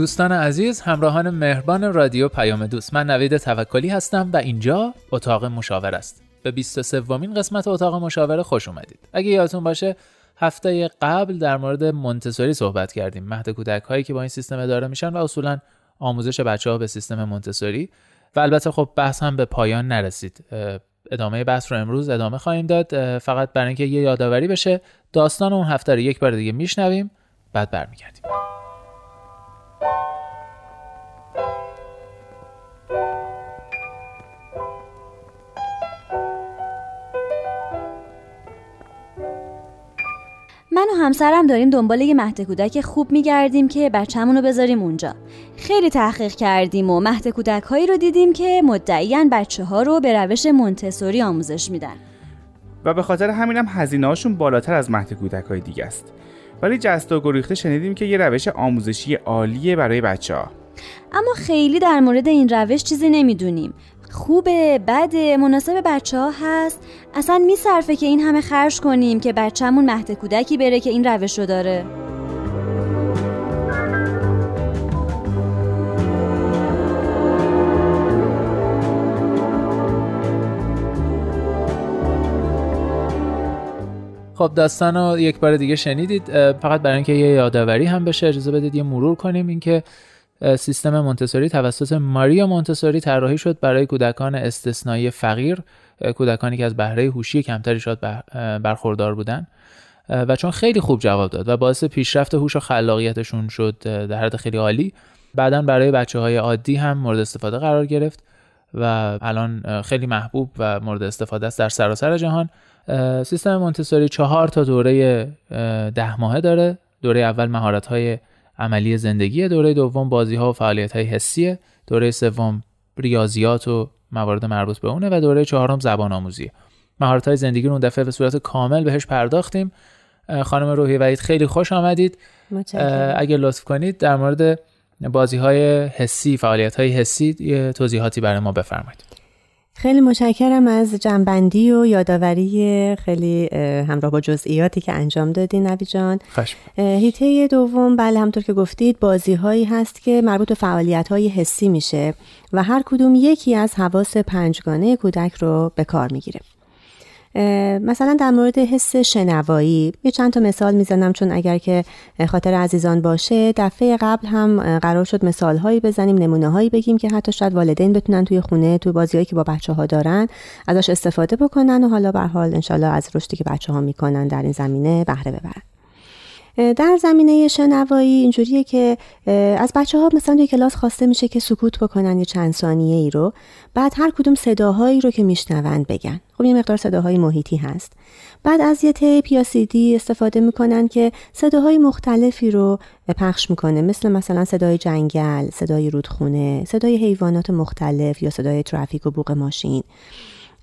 دوستان عزیز همراهان مهربان رادیو پیام دوست. من نوید توکلی هستم و اینجا اتاق مشاور است. به 23 ومین قسمت اتاق مشاوره خوش اومدید. اگه یادتون باشه هفته قبل در مورد مونتسوری صحبت کردیم. مهد کودک هایی که با این سیستم اداره میشن و اصولا آموزش بچه ها به سیستم مونتسوری. و البته خب بحث هم به پایان نرسید. ادامه بحث رو امروز ادامه خواهیم داد. فقط برای اینکه یه یادآوری بشه داستان اون هفته رو یک بار دیگه میشنویم بعد برمیگردیم. من و همسرم داریم دنبال یه مهد کودک خوب میگردیم که بچه‌مون رو بذاریم اونجا. خیلی تحقیق کردیم و مهد کودک هایی رو دیدیم که مدعیان بچه ها رو به روش مونتسوری آموزش میدن. و به خاطر همینم هزینه هاشون بالاتر از مهد کودک های دیگه است. ولی جست و گریخته شنیدیم که یه روش آموزشی عالیه برای بچه ها اما خیلی در مورد این روش چیزی نمی‌دونیم. خوبه بده مناسب بچه ها هست. اصلا میصرفه که این همه خرج کنیم که بچهمون مهد کودکی بره که این روش رو داره. خب داستان رو یک بار دیگه شنیدید. فقط برای اینکه یه یادآوری هم بشه اجازه بدید یه مرور کنیم. اینکه سیستم مونتسوری توسط ماریا مونتسوری طراحی شد برای کودکان استثنایی فقیر کودکانی که از بهره هوشی کمتری شاید برخوردار بودن. و چون خیلی خوب جواب داد و باعث پیشرفت هوش و خلاقیتشون شد در حد خیلی عالی بعدا برای بچه های عادی هم مورد استفاده قرار گرفت و الان خیلی محبوب و مورد استفاده است در سراسر جهان. سیستم مونتسوری چهار تا دوره ده ماهه داره. دوره اول مهارت های عملی زندگی دوره دوم بازی ها و فعالیت های حسیه دوره سوم ریاضیات و موارد مربوط به اونه و دوره چهارم زبان آموزی مهارت های زندگی رو اون دفعه به صورت کامل بهش پرداختیم. خانم روحی وحید خیلی خوش آمدید. اگر لطف کنید در مورد بازی های حسی فعالیت های حسی یه توضیحاتی برای ما بفرمایید. خیلی متشکرم از جنبندی و یادآوری خیلی همراه با جزئیاتی که انجام دادی نوی جان. هیته دوم بله همطور که گفتید بازی هایی هست که مربوط به فعالیت های حسی میشه و هر کدوم یکی از حواس پنجگانه کودک رو به کار می‌گیره. مثلا در مورد حس شنوایی یه چند تا مثال می‌زنم چون اگر که خاطر عزیزان باشه دفعه قبل هم قرار شد مثال هایی بزنیم نمونه هایی بگیم که حتی شاید والدین بتونن توی خونه توی بازیهایی که با بچه ها دارن ازش استفاده بکنن و حالا به حال انشالله از رشدی که بچه ها می‌کنن در این زمینه بهره ببرن. در زمینه شنوایی اینجوریه که از بچه ها مثلا توی کلاس خواسته میشه که سکوت بکنن یه چند ثانیه ای رو بعد هر کدوم صداهایی رو که میشنوند بگن. خب یه مقدار صداهای محیطی هست. بعد از یه تیپ یا سیدی استفاده می‌کنن که صداهای مختلفی رو پخش می‌کنه. مثل مثلا صدای جنگل صدای رودخونه صدای حیوانات مختلف یا صدای ترافیک و بوق ماشین.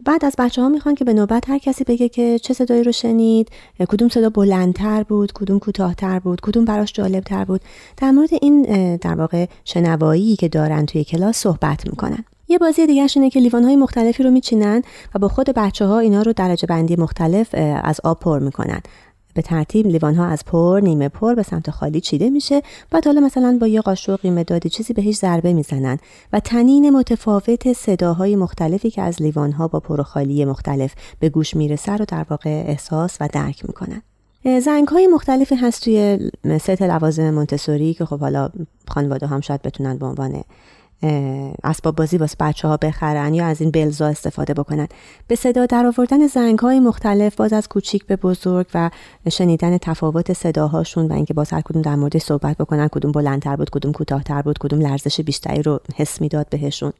بعد از بچه ها می‌خوان که به نوبت هر کسی بگه که چه صدایی رو شنید کدوم صدا بلندتر بود کدوم کوتاهتر بود کدوم براش جالبتر بود. در مورد این در واقع شنوایی که دارن توی کلاس صحبت می‌کنن. یه بازی دیگه اینه که لیوان های مختلفی رو میچینن و با خود بچه ها اینا رو درجه بندی مختلف از آب پر می‌کنن. به ترتیب لیوان ها از پر نیمه پر به سمت خالی چیده میشه بعد حالا مثلا با یه قاشق مدادی چیزی بهش ضربه می‌زنن و تنین متفاوت صداهای مختلفی که از لیوان ها با پر و خالی مختلف به گوش می‌رسه رو در واقع احساس و درک می‌کنن. زنگ های مختلفی هست توی ست لوازم مونتسوری که خب حالا خانواده هم شاید بتونن به عنوان اسباب بازی واسه بچه ها بخرن یا از این بلزا استفاده بکنن. به صدا در آوردن زنگ های مختلف باز از کوچیک به بزرگ و شنیدن تفاوت صداهاشون و اینکه باز هر کدوم در مورد صحبت بکنن کدوم بلندتر بود کدوم کوتاهتر بود کدوم لرزش بیشتری رو حس می‌داد بهشون.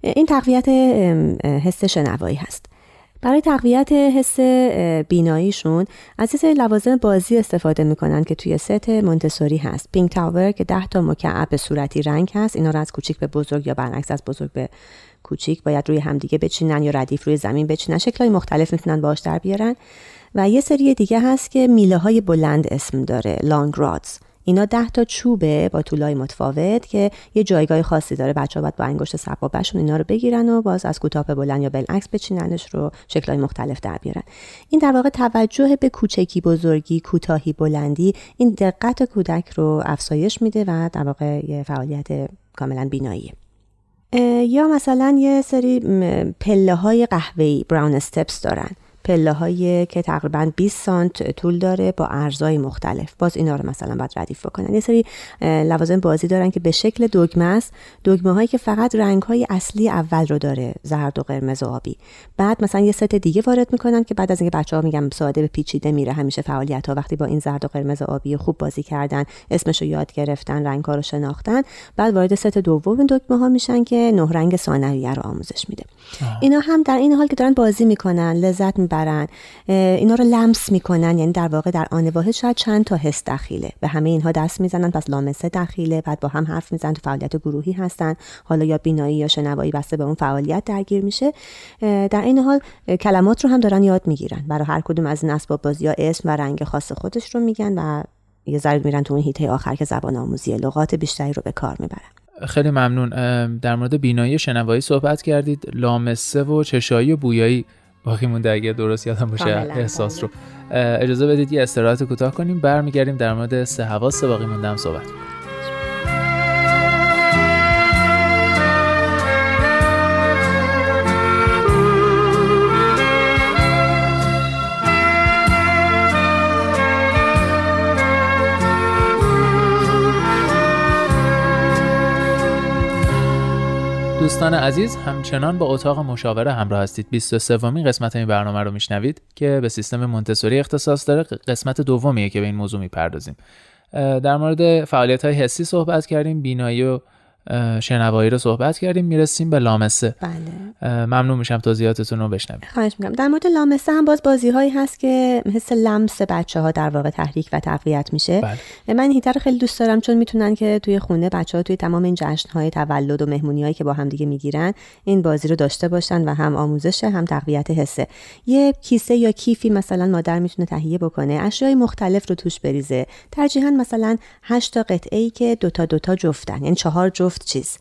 این تقویت حس شنوایی هست. برای تقویت حس بیناییشون از یه لوازم بازی استفاده می‌کنن که توی ست مونتسوری هست. pink tower که ده تا مکعب صورتی رنگ هست اینا رو از کوچیک به بزرگ یا برعکس از بزرگ به کوچیک باید روی همدیگه بچینن یا ردیف روی زمین بچینن. شکلهای مختلف می‌تونن باش در بیارن. و یه سری دیگه هست که میله های بلند اسم داره long rods اینا ده تا چوبه با طولای متفاوت که یه جایگاه خاصی داره. بچه ها باید با انگشت سبابهشون اینا رو بگیرن و باز از کوتاه بلند یا بالعکس بچیننش رو شکلهای مختلف در بیارن. این در واقع توجه به کوچکی بزرگی کوتاهی بلندی این دقت کودک رو افزایش میده و در واقع یه فعالیت کاملا بیناییه یا مثلا یه سری پله های قهوه‌ای براون استپس دارن. پله هایی که تقریبا 20 سانت طول داره با ارزای مختلف. باز اینا رو مثلا باید ردیف بکنن. یه سری لوازم بازی دارن که به شکل دگمه است. دگمه هایی که فقط رنگ های اصلی اول رو داره زرد و قرمز و آبی. بعد مثلا یه ست دیگه وارد می‌کنن که بعد از اینکه بچه ها میگم ساده به پیچیده میره همیشه فعالیت ها وقتی با این زرد و قرمز و آبی خوب بازی کردن اسمش رو یاد گرفتن رنگ ها رو شناختن بعد وارد ست دوم دگمه ها میشن که نه رنگ ثانویه رو آموزش میده. اینا هم در این حال که دارن بازی می‌کنن لذت می‌برن. اینا رو لمس می‌کنن یعنی در واقع در آن واحد شاید چند تا حس دخیله به همه اینها دست می‌زنن پس لامسه دخیله بعد با هم حرف می‌زنن تو فعالیت گروهی هستن. حالا یا بینایی یا شنوایی بسته به اون فعالیت درگیر میشه. در این حال کلمات رو هم دارن یاد می‌گیرن. برای هر کدوم از این اسباب بازی یا اسم و رنگ خاص خودش رو میگن و یه ذره میرن تو اون هیته آخر که زبان آموزی لغات بیشتری رو به کار می‌برن. خیلی ممنون. در مورد بینایی شنوایی صحبت کردید. لامسه و چشایی و بویایی باقی مونده اگه درست یادم باشه احساس رو. اجازه بدید یه استراحت کوتاه کنیم. برمیگردیم در مورد سه حواس باقی مونده هم صحبت کنیم. دوستان عزیز همچنان با اتاق مشاوره همراه هستید. 23 ومین قسمت این برنامه رو میشنوید که به سیستم مونتسوری اختصاص داره. قسمت دومیه که به این موضوع می‌پردازیم. در مورد فعالیت های حسی صحبت کردیم. بینایی و شنوایی رو صحبت کردیم می‌رسیم به لامسه. بله. ممنون میشم توضیحاتتون رو بشنویم خواهش می‌کنم. در مورد لامسه هم باز بازی هایی هست که حس لمس بچه ها در واقع تحریک و تقویت میشه. بله. من هیتر رو خیلی دوست دارم چون می‌تونن که توی خونه بچه ها توی تمام این جشن های تولد و مهمونی هایی که با هم دیگه می‌گیرن این بازی رو داشته باشن و هم آموزش هم تقویت حسه. یه کیسه یا کیفی مثلا مادر می‌تونه تهیه بکنه اشیای مختلف رو توش بریزه. ترجیحاً مثلا 8 تا قطعه ای که دوتا دوتا جفتن یعنی چهار جفت چیز.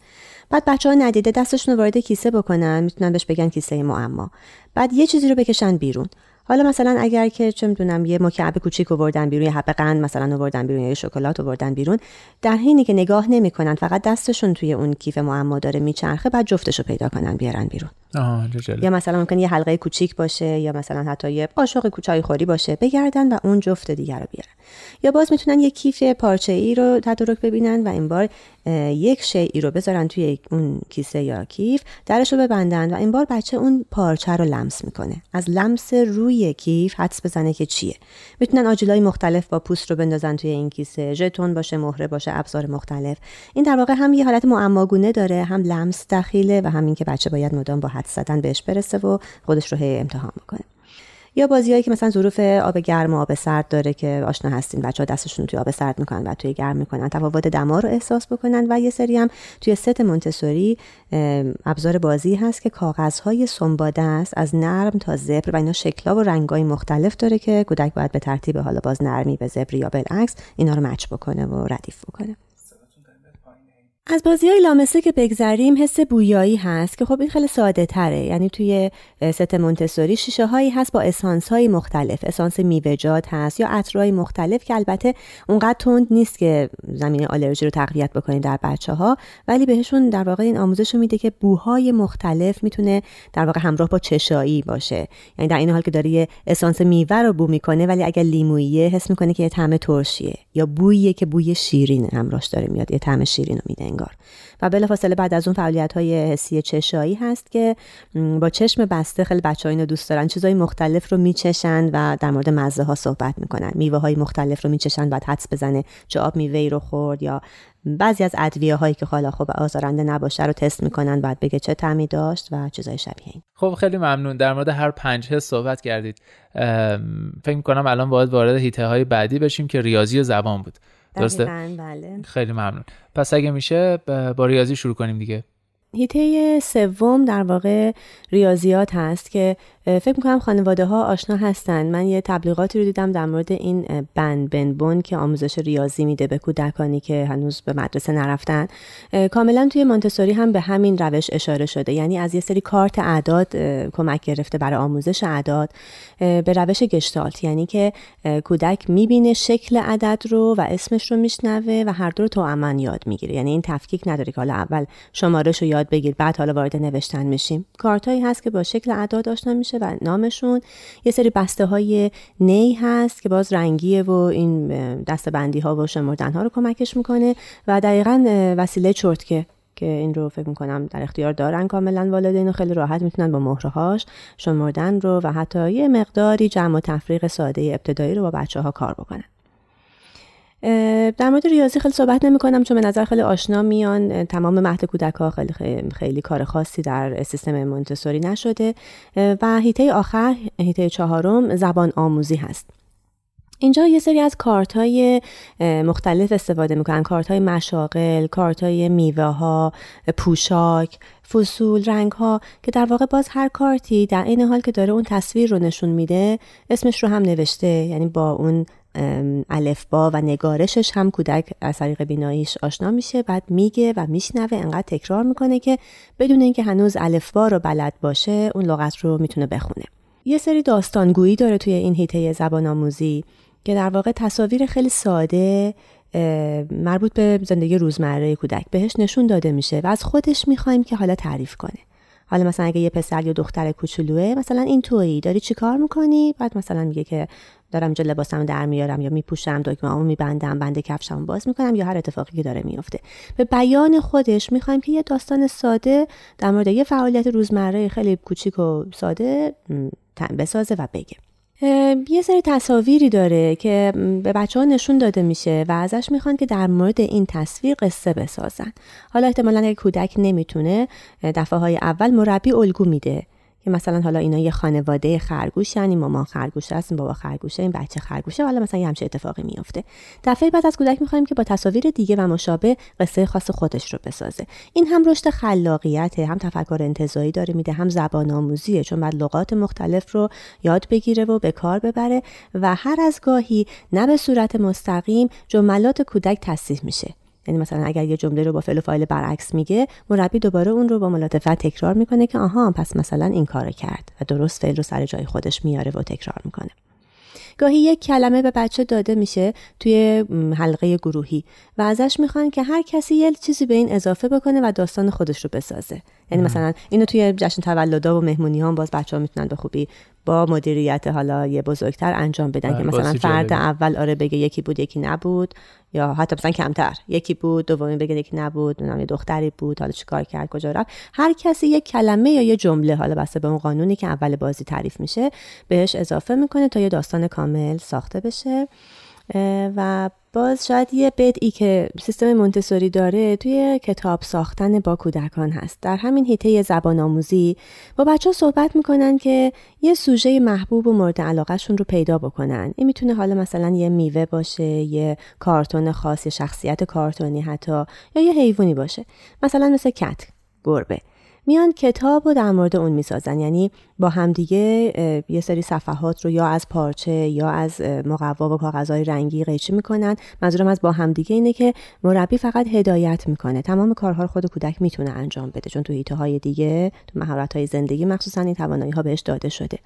بعد بچه ها ندیده دستشون رو وارد کیسه بکنن می‌تونن بهش بگن کیسه معما. بعد یه چیزی رو بکشن بیرون. حالا مثلا اگر که چه می‌دونم یه مکعب کوچیک آوردن بیرون یه حب قند مثلا آوردن بیرون یا یه شکلات آوردن بیرون در حینی که نگاه نمی‌کنن فقط دستشون توی اون کیف معما داره میچرخه بعد جفتشو پیدا کنن بیارن بیرون. یا مثلا ممکن یه حلقه کوچیک باشه یا مثلا حتی یه قاشق کوچای خوری باشه بگردن و اون جفت دیگر رو بیارن. یا باز می‌تونن یه کیف پارچه ای رو تدارک ببینن و این بار یک شیعی رو بذارن توی اون کیسه یا کیف درش رو ببندن و این بار بچه اون پارچه رو لمس می‌کنه. از لمس روی کیف حدس بزنه که چیه. می‌تونن آجیلای مختلف با پوست رو بندازن توی این کیسه. ژتون باشه مهره باشه ابزار مختلف. این در واقع هم یه حالت معماگونه داره هم لمس دخیله و هم اینکه بچه باید مدام با حدس زدن بهش برسه و خودش رو هی امتحان بکنه. یا بازیهایی که مثلا ظروف آب گرم و آب سرد داره که آشنا هستین بچه ها دستشون توی آب سرد می‌کنن و توی گرم می‌کنن تفاوت دما رو احساس بکنن و یه سری هم توی ست مونتسوری ابزار بازی هست که کاغذهای سنباده است از نرم تا زبر و اینا شکلها و رنگای مختلف داره که کودک باید به ترتیب حالا باز نرمی به زبر یا بالعکس اینا رو مچ بکنه و ردیف بکنه. از بازی های لامسه که بگذریم حس بویایی هست که خب این خیلی ساده تره. یعنی توی ست مونتسوری شیشه هایی هست با اسانس های مختلف. اسانس میوه‌جات هست یا عطرهای مختلف که البته اونقدر تند نیست که زمین آلرژی رو تقویت بکنید در بچه ها ولی بهشون در واقع این آموزش رو میده که بوهای مختلف می‌تونه در واقع همراه با چشایی باشه. یعنی در این حال که داره اسانس میوه رو بو می‌کنه ولی اگر لیمویه حس می‌کنه که یه طعم ترشیه یا بوییه که بوی شیرین همراهش داره میاد یه طعم شیرین رو میده انگار. و بلافاصله بعد از اون فعالیت های حسی چشایی هست که با چشم بسته خیلی بچه اینو دوست دارن. چیزهای مختلف رو میچشن و در مورد مزه ها صحبت می‌کنن. میوه های مختلف رو میچشن بعد حدس بزنه چه آب میوه رو خورد یا بعضی از ادویه هایی که حالا خب آزارنده نباشه رو تست می‌کنن بعد بگه چه تعمی داشت و چیزای شبیه این. خب خیلی ممنون. در مورد هر پنج حس صحبت کردید. فکر می‌کنم الان باید وارد هیته های بعدی بشیم که ریاضی و زبان بود. درسته؟ بله. خیلی ممنون. پس اگه میشه با ریاضی شروع کنیم دیگه. هیته سوم در واقع ریاضیات هست که فکر می‌کنم خانواده ها آشنا هستن. من یه تبلیغاتی رو دیدم در مورد این بن بن که آموزش ریاضی میده به کودکانی که هنوز به مدرسه نرفتن. کاملا توی مونتسوری هم به همین روش اشاره شده. یعنی از یه سری کارت اعداد کمک گرفته برای آموزش اعداد به روش گشتالت. یعنی که کودک می‌بینه شکل عدد رو و اسمش رو میشنوه و هر دو رو تو یاد می‌گیره. یعنی این تفکیک نداره که حالا اول شمارش رو یاد بگیر بعد حالا وارد نوشتن میشیم. کارتایی هست که با شکل اعداد آشنا میشه. و نامشون. یه سری بسته های نی هست که باز رنگیه و این دسته بندی ها و شمردن ها رو کمکش می‌کنه و دقیقا وسیله چرتکه که این رو فکر می‌کنم در اختیار دارن کاملا والدین و خیلی راحت می‌تونن با مهرهاش شمردن رو و حتی یه مقداری جمع و تفریق ساده ابتدایی رو با بچه ها کار بکنن. در مورد ریاضی خیلی صحبت نمی کنم چون به نظر خیلی آشنا میان. تمام مهد کودک ها خیلی, خیلی, کار خاصی در سیستم مونتسوری نشده. و هیته آخر هیته چهارم زبان آموزی هست. اینجا یه سری از کارت های مختلف استفاده می‌کنن. کارت های مشاغل کارت های میوه ها پوشاک فصول رنگ ها که در واقع باز هر کارتی در این حال که داره اون تصویر رو نشون میده اسمش رو هم نوشته. یعنی با اون الفبا و نگارشش هم کودک از طریق بیناییش آشنا میشه بعد میگه و میشنوه انقدر تکرار می‌کنه که بدون اینکه هنوز الفبا رو بلد باشه اون لغت رو می‌تونه بخونه. یه سری داستانگویی داره توی این هیته زبان آموزی که در واقع تصاویر خیلی ساده مربوط به زندگی روزمره کودک بهش نشون داده میشه و از خودش می‌خوایم که حالا تعریف کنه. حالا مثلا اگه یه پسر یا دختر کوچولوه مثلا این تویی داری چی کار می‌کنی؟ بعد مثلا میگه که دارم اینجا لباسم در میارم یا میپوشم دکمه میبندم بند کفشم باز می‌کنم یا هر اتفاقی که داره میفته به بیان خودش می‌خوایم که یه داستان ساده در مورد یه فعالیت روزمره خیلی کوچیک و ساده بسازه و بگه. یه سری تصاویری داره که به بچه ها نشون داده میشه و ازش می‌خوان که در مورد این تصویر قصه بسازن. حالا احتمالا اگه کودک نمی‌تونه دفعه های اول مربی الگو میده. که مثلا حالا اینا یه خانواده خرگوش این مامان خرگوش هست این بابا خرگوشه این بچه خرگوشه حالا مثلا یه همچه اتفاقی میفته دفعه بعد از کودک می‌خوایم که با تصاویر دیگه و مشابه قصه خاص خودش رو بسازه. این هم رشد خلاقیت هم تفکر انتزاعی داره میده هم زبان آموزیه چون بعد لغات مختلف رو یاد بگیره و به کار ببره و هر از گاهی نه به صورت مستقیم جملات کودک تصحیح میشه. یعنی مثلا اگر یه جمله رو با فعل و فاعل برعکس میگه مربی دوباره اون رو با ملاتفت تکرار می‌کنه که آها پس مثلا این کار کرد و درست فعل رو سر جای خودش میاره و تکرار می‌کنه. گاهی یک کلمه به بچه داده میشه توی حلقه گروهی و ازش می‌خوان که هر کسی یه چیزی به این اضافه بکنه و داستان خودش رو بسازه. یعنی مثلا اینو توی جشن تولدا و مهمونی ها باز بچه ها می‌تونن به خوبی با مدیریت حالا یه بزرگتر انجام بدن که آره، مثلا فرد اول آره بگه یکی بود یکی نبود یا حتی مثلا کمتر یکی بود دومی بگه یکی نبود نام یه دختری بود حالا چیکار کرد کجا رفت. هر کسی یک کلمه یا یه جمله حالا بسته به اون قانونی که اول بازی تعریف میشه بهش اضافه می‌کنه تا یه داستان کامل ساخته بشه و باز شاید یه بدئی که سیستم مونتسوری داره توی کتاب ساختن با کودکان هست. در همین هیته زبان آموزی با بچه ها صحبت می‌کنن که یه سوژه محبوب و مورد علاقهشون رو پیدا بکنن. این می‌تونه حالا مثلا یه میوه باشه یه کارتون خاص یه شخصیت کارتونی حتی یا یه حیوانی باشه. مثلا مثل کت گربه. میان کتاب رو در مورد اون می‌سازن. یعنی با همدیگه یه سری صفحات رو یا از پارچه یا از مقوا و کاغذهای رنگی قیچی می‌کنن. منظورم از با همدیگه اینه که مربی فقط هدایت می‌کنه. تمام کارها رو خود کودک می‌تونه انجام بده. چون تو ایته های دیگه تو مهارت های زندگی مخصوصا این توانایی ها بهش داده شده.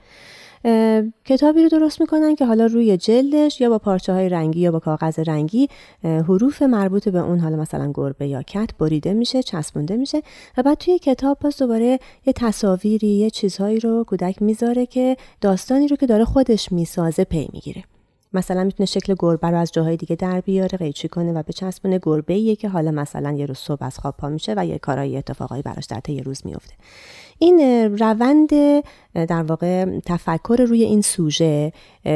کتابی رو درست می‌کنن که حالا روی جلدش یا با پارچه های رنگی یا با کاغذ رنگی حروف مربوط به اون حالا مثلا گربه یا کت بریده میشه چسبونده میشه و بعد توی کتاب پس دوباره یه تصاویری یه چیزهایی رو کودک می‌ذاره که داستانی رو که داره خودش می‌سازه پی می‌گیره. مثلا می‌تونه شکل گربه رو از جاهای دیگه در بیاره قیچی کنه و بچسبونه گربه که حالا مثلا یه روز صبح از خواب پا میشه و یه کارایی اتفاقایی براش در طی روز میفته این روند در واقع تفکر روی این سوژه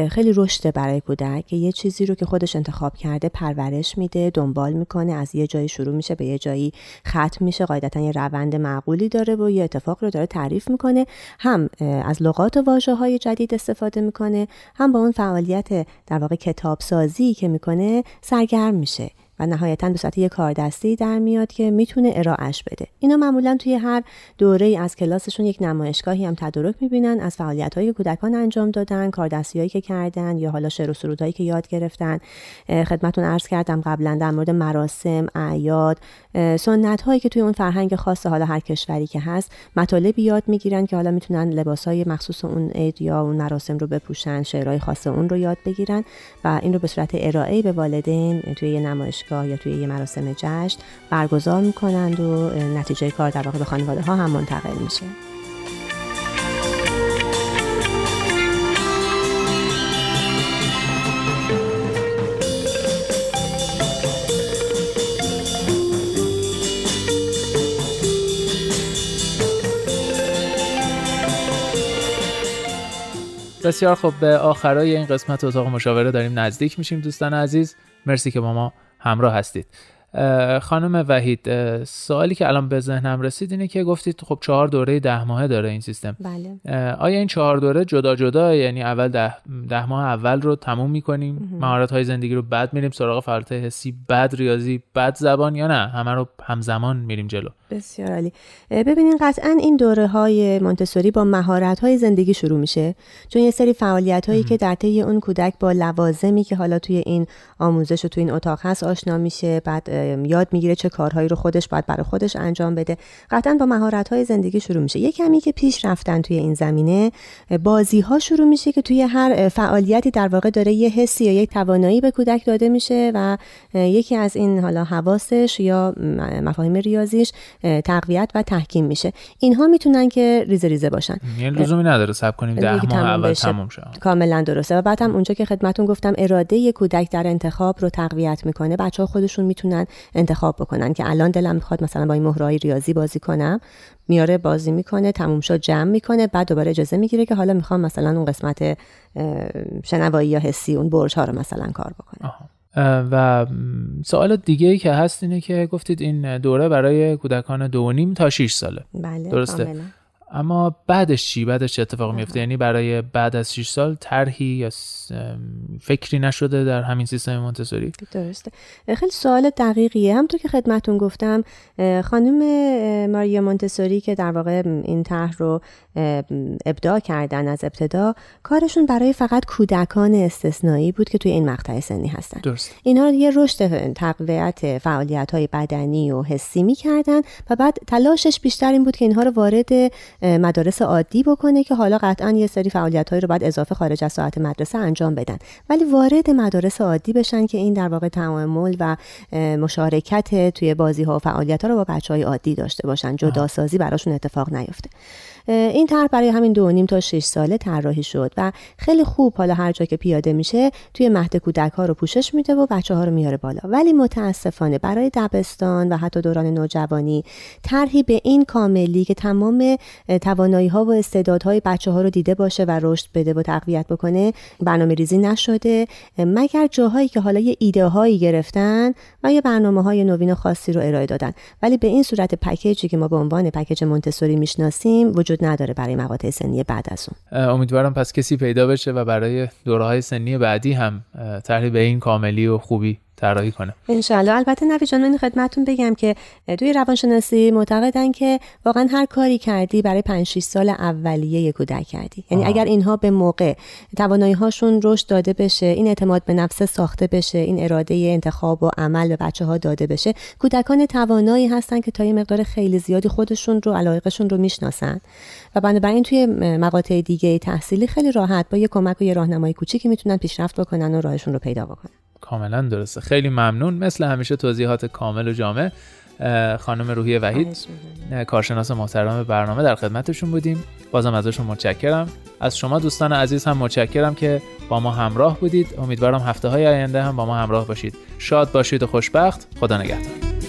خیلی رشده برای کودک. که یه چیزی رو که خودش انتخاب کرده پرورش میده دنبال می‌کنه از یه جایی شروع میشه به یه جایی ختم میشه. قاعدتا یه روند معقولی داره و یه اتفاق رو داره تعریف می‌کنه. هم از لغات و واژه های جدید استفاده می‌کنه. هم با اون فعالیت در واقع کتاب سازی که می‌کنه سرگرم میشه. و نهایتا به صورت یک کاردستی در میاد که می‌تونه ارائهش بده. اینا معمولا توی هر دوره ای از کلاسشون یک نمایشگاهی هم تدارک می‌بینن از فعالیت های کودکان انجام دادن کاردستی هایی که کردن یا حالا شعر و سرودهایی که یاد گرفتن. خدمتون عرض کردم قبلا در مورد مراسم اعیاد سنت هایی که توی اون فرهنگ خاص حالا هر کشوری که هست مطالبی یاد می‌گیرن که حالا می‌تونن لباس های مخصوص اون عید یا اون مراسم رو بپوشن شعرهای خاص اون رو یاد بگیرن و این رو به صورت ارائه به والدین توی یه نمایشگاه یا توی یه مراسم جشن برگزار می‌کنند و نتیجه کار در واقع به خانواده ها هم منتقل میشه. بسیار خب به آخرای این قسمت اتاق مشاوره داریم نزدیک میشیم دوستان عزیز. مرسی که با ما همراه هستید. خانم وحید سوالی که الان به ذهنم رسید اینه که گفتید خب چهار دوره ده ماهه داره این سیستم. بله. آیا این چهار دوره جدا جدا یعنی اول ده, ده ماه اول رو تموم می‌کنیم؟ مهارت های زندگی رو بعد میریم سراغ فعالیت حسی بعد ریاضی بعد زبان یا نه؟ همه رو همزمان میریم جلو. بسیار عالی. ببینین قطعا این دوره های مونتسوری با مهارت های زندگی شروع میشه. چون یه سری فعالیت هایی که در طی اون کودک با لوازمی که حالا توی این آموزش و توی این اتاق هست آشنا میشه بعد یاد می‌گیره چه کارهایی رو خودش باید برای خودش انجام بده. قطعا با مهارت های زندگی شروع میشه. یه کمی که پیش رفتن توی این زمینه بازی ها شروع میشه که توی هر فعالیتی در واقع داره یه حسی یا یک توانایی به کودک داده میشه و یکی از این حالا حواسش یا مفاهیم ریاضیش تقویت و تحکیم میشه. اینها می‌تونن که ریزه ریزه باشن. یعنی لزومی نداره صبر کنیم ده ماه اول تموم شه. کاملا درسته. و بعد هم اونجا که خدمتون گفتم اراده کودک در انتخاب رو تقویت می‌کنه. بچه ها خودشون می‌تونن انتخاب بکنن که الان دلم می‌خواد مثلا با این مهرهای ریاضی بازی کنم. میاره بازی می‌کنه تموم شد جمع می‌کنه بعد دوباره اجازه می‌گیره که حالا می‌خوام مثلا اون قسمت شنوایی یا حسی اون برج ها رو مثلا کار بکنه و سوال دیگه ای که هست اینه که گفتید این دوره برای کودکان دو نیم تا 6 ساله. بله درسته؟ اما بعدش چی؟ بعدش چه اتفاق میفته یعنی برای بعد از 6 سال طرحی یا فکری نشده در همین سیستم مونتسوری؟ درسته. خیلی سوال دقیقیه. همونطور که خدمتون گفتم خانم ماریا مونتسوری که در واقع این طرح رو ابداع کردن از ابتدا کارشون برای فقط کودکان استثنایی بود که توی این مقطع سنی هستن. درست. اینا یه رشد تقویت فعالیت های بدنی و حسی می‌کردن و بعد تلاشش بیشتر این بود که اینها رو وارد مدارس عادی بکنه که حالا قطعا یه سری فعالیت رو بعد اضافه خارج از ساعت مدرسه انجام بدن. ولی وارد مدارس عادی بشن که این در واقع تعامل و مشارکت توی بازی ها و فعالیت ها رو با بچه های عادی داشته باشن. جداسازی براشون اتفاق نیفته. این طرح برای همین دو نیم تا 6 ساله طراحی شد و خیلی خوب حالا هر جا که پیاده میشه توی مهد کودک ها رو پوشش میده و بچه ها رو میاره بالا. ولی متاسفانه برای دبستان و حتی دوران نوجوانی طرحی به این کاملی که تمام توانایی ها و استعدادهای بچه ها رو دیده باشه و رشد بده و تقویت بکنه برنامه ریزی نشده. مگر جاهایی که حالا یه ایده هایی گرفتن و یه برنامه های نوین خاصی رو ارائه دادن. ولی به این صورت پکیجی که ما به عنوان پکیج مونتسوری می‌شناسیم وجود نداره برای مقاطع سنی بعد از اون. امیدوارم پس کسی پیدا بشه و برای دوره های سنی بعدی هم طرحی به این کاملی و خوبی طراحی کنه انشالله البته نوی جان من خدمتتون بگم که توی روانشناسی معتقدن که واقعا هر کاری کردی برای 5 6 سال اولیه کودک کردی. یعنی اگر اینها به موقع توانایی هاشون رشد داده بشه این اعتماد به نفس ساخته بشه این اراده انتخاب و عمل به بچه ها داده بشه کودکان توانایی هستن که تا یه مقدار خیلی زیادی خودشون رو علایقشون رو می‌شناسن. و بنابراین توی مقاطع دیگه تحصیلی خیلی راحت با یه کمک و یه راهنمای کوچیکی می‌تونن پیشرفت بکنن و راهشون رو پیدا بکنن. کاملا درسته. خیلی ممنون. مثل همیشه توضیحات کامل و جامع خانم روحی وحید کارشناس محترم برنامه در خدمتشون بودیم. بازم ازشون متشکرم. از شما دوستان عزیز هم متشکرم که با ما همراه بودید. امیدوارم هفته های آینده هم با ما همراه باشید. شاد باشید و خوشبخت. خدا نگهدار.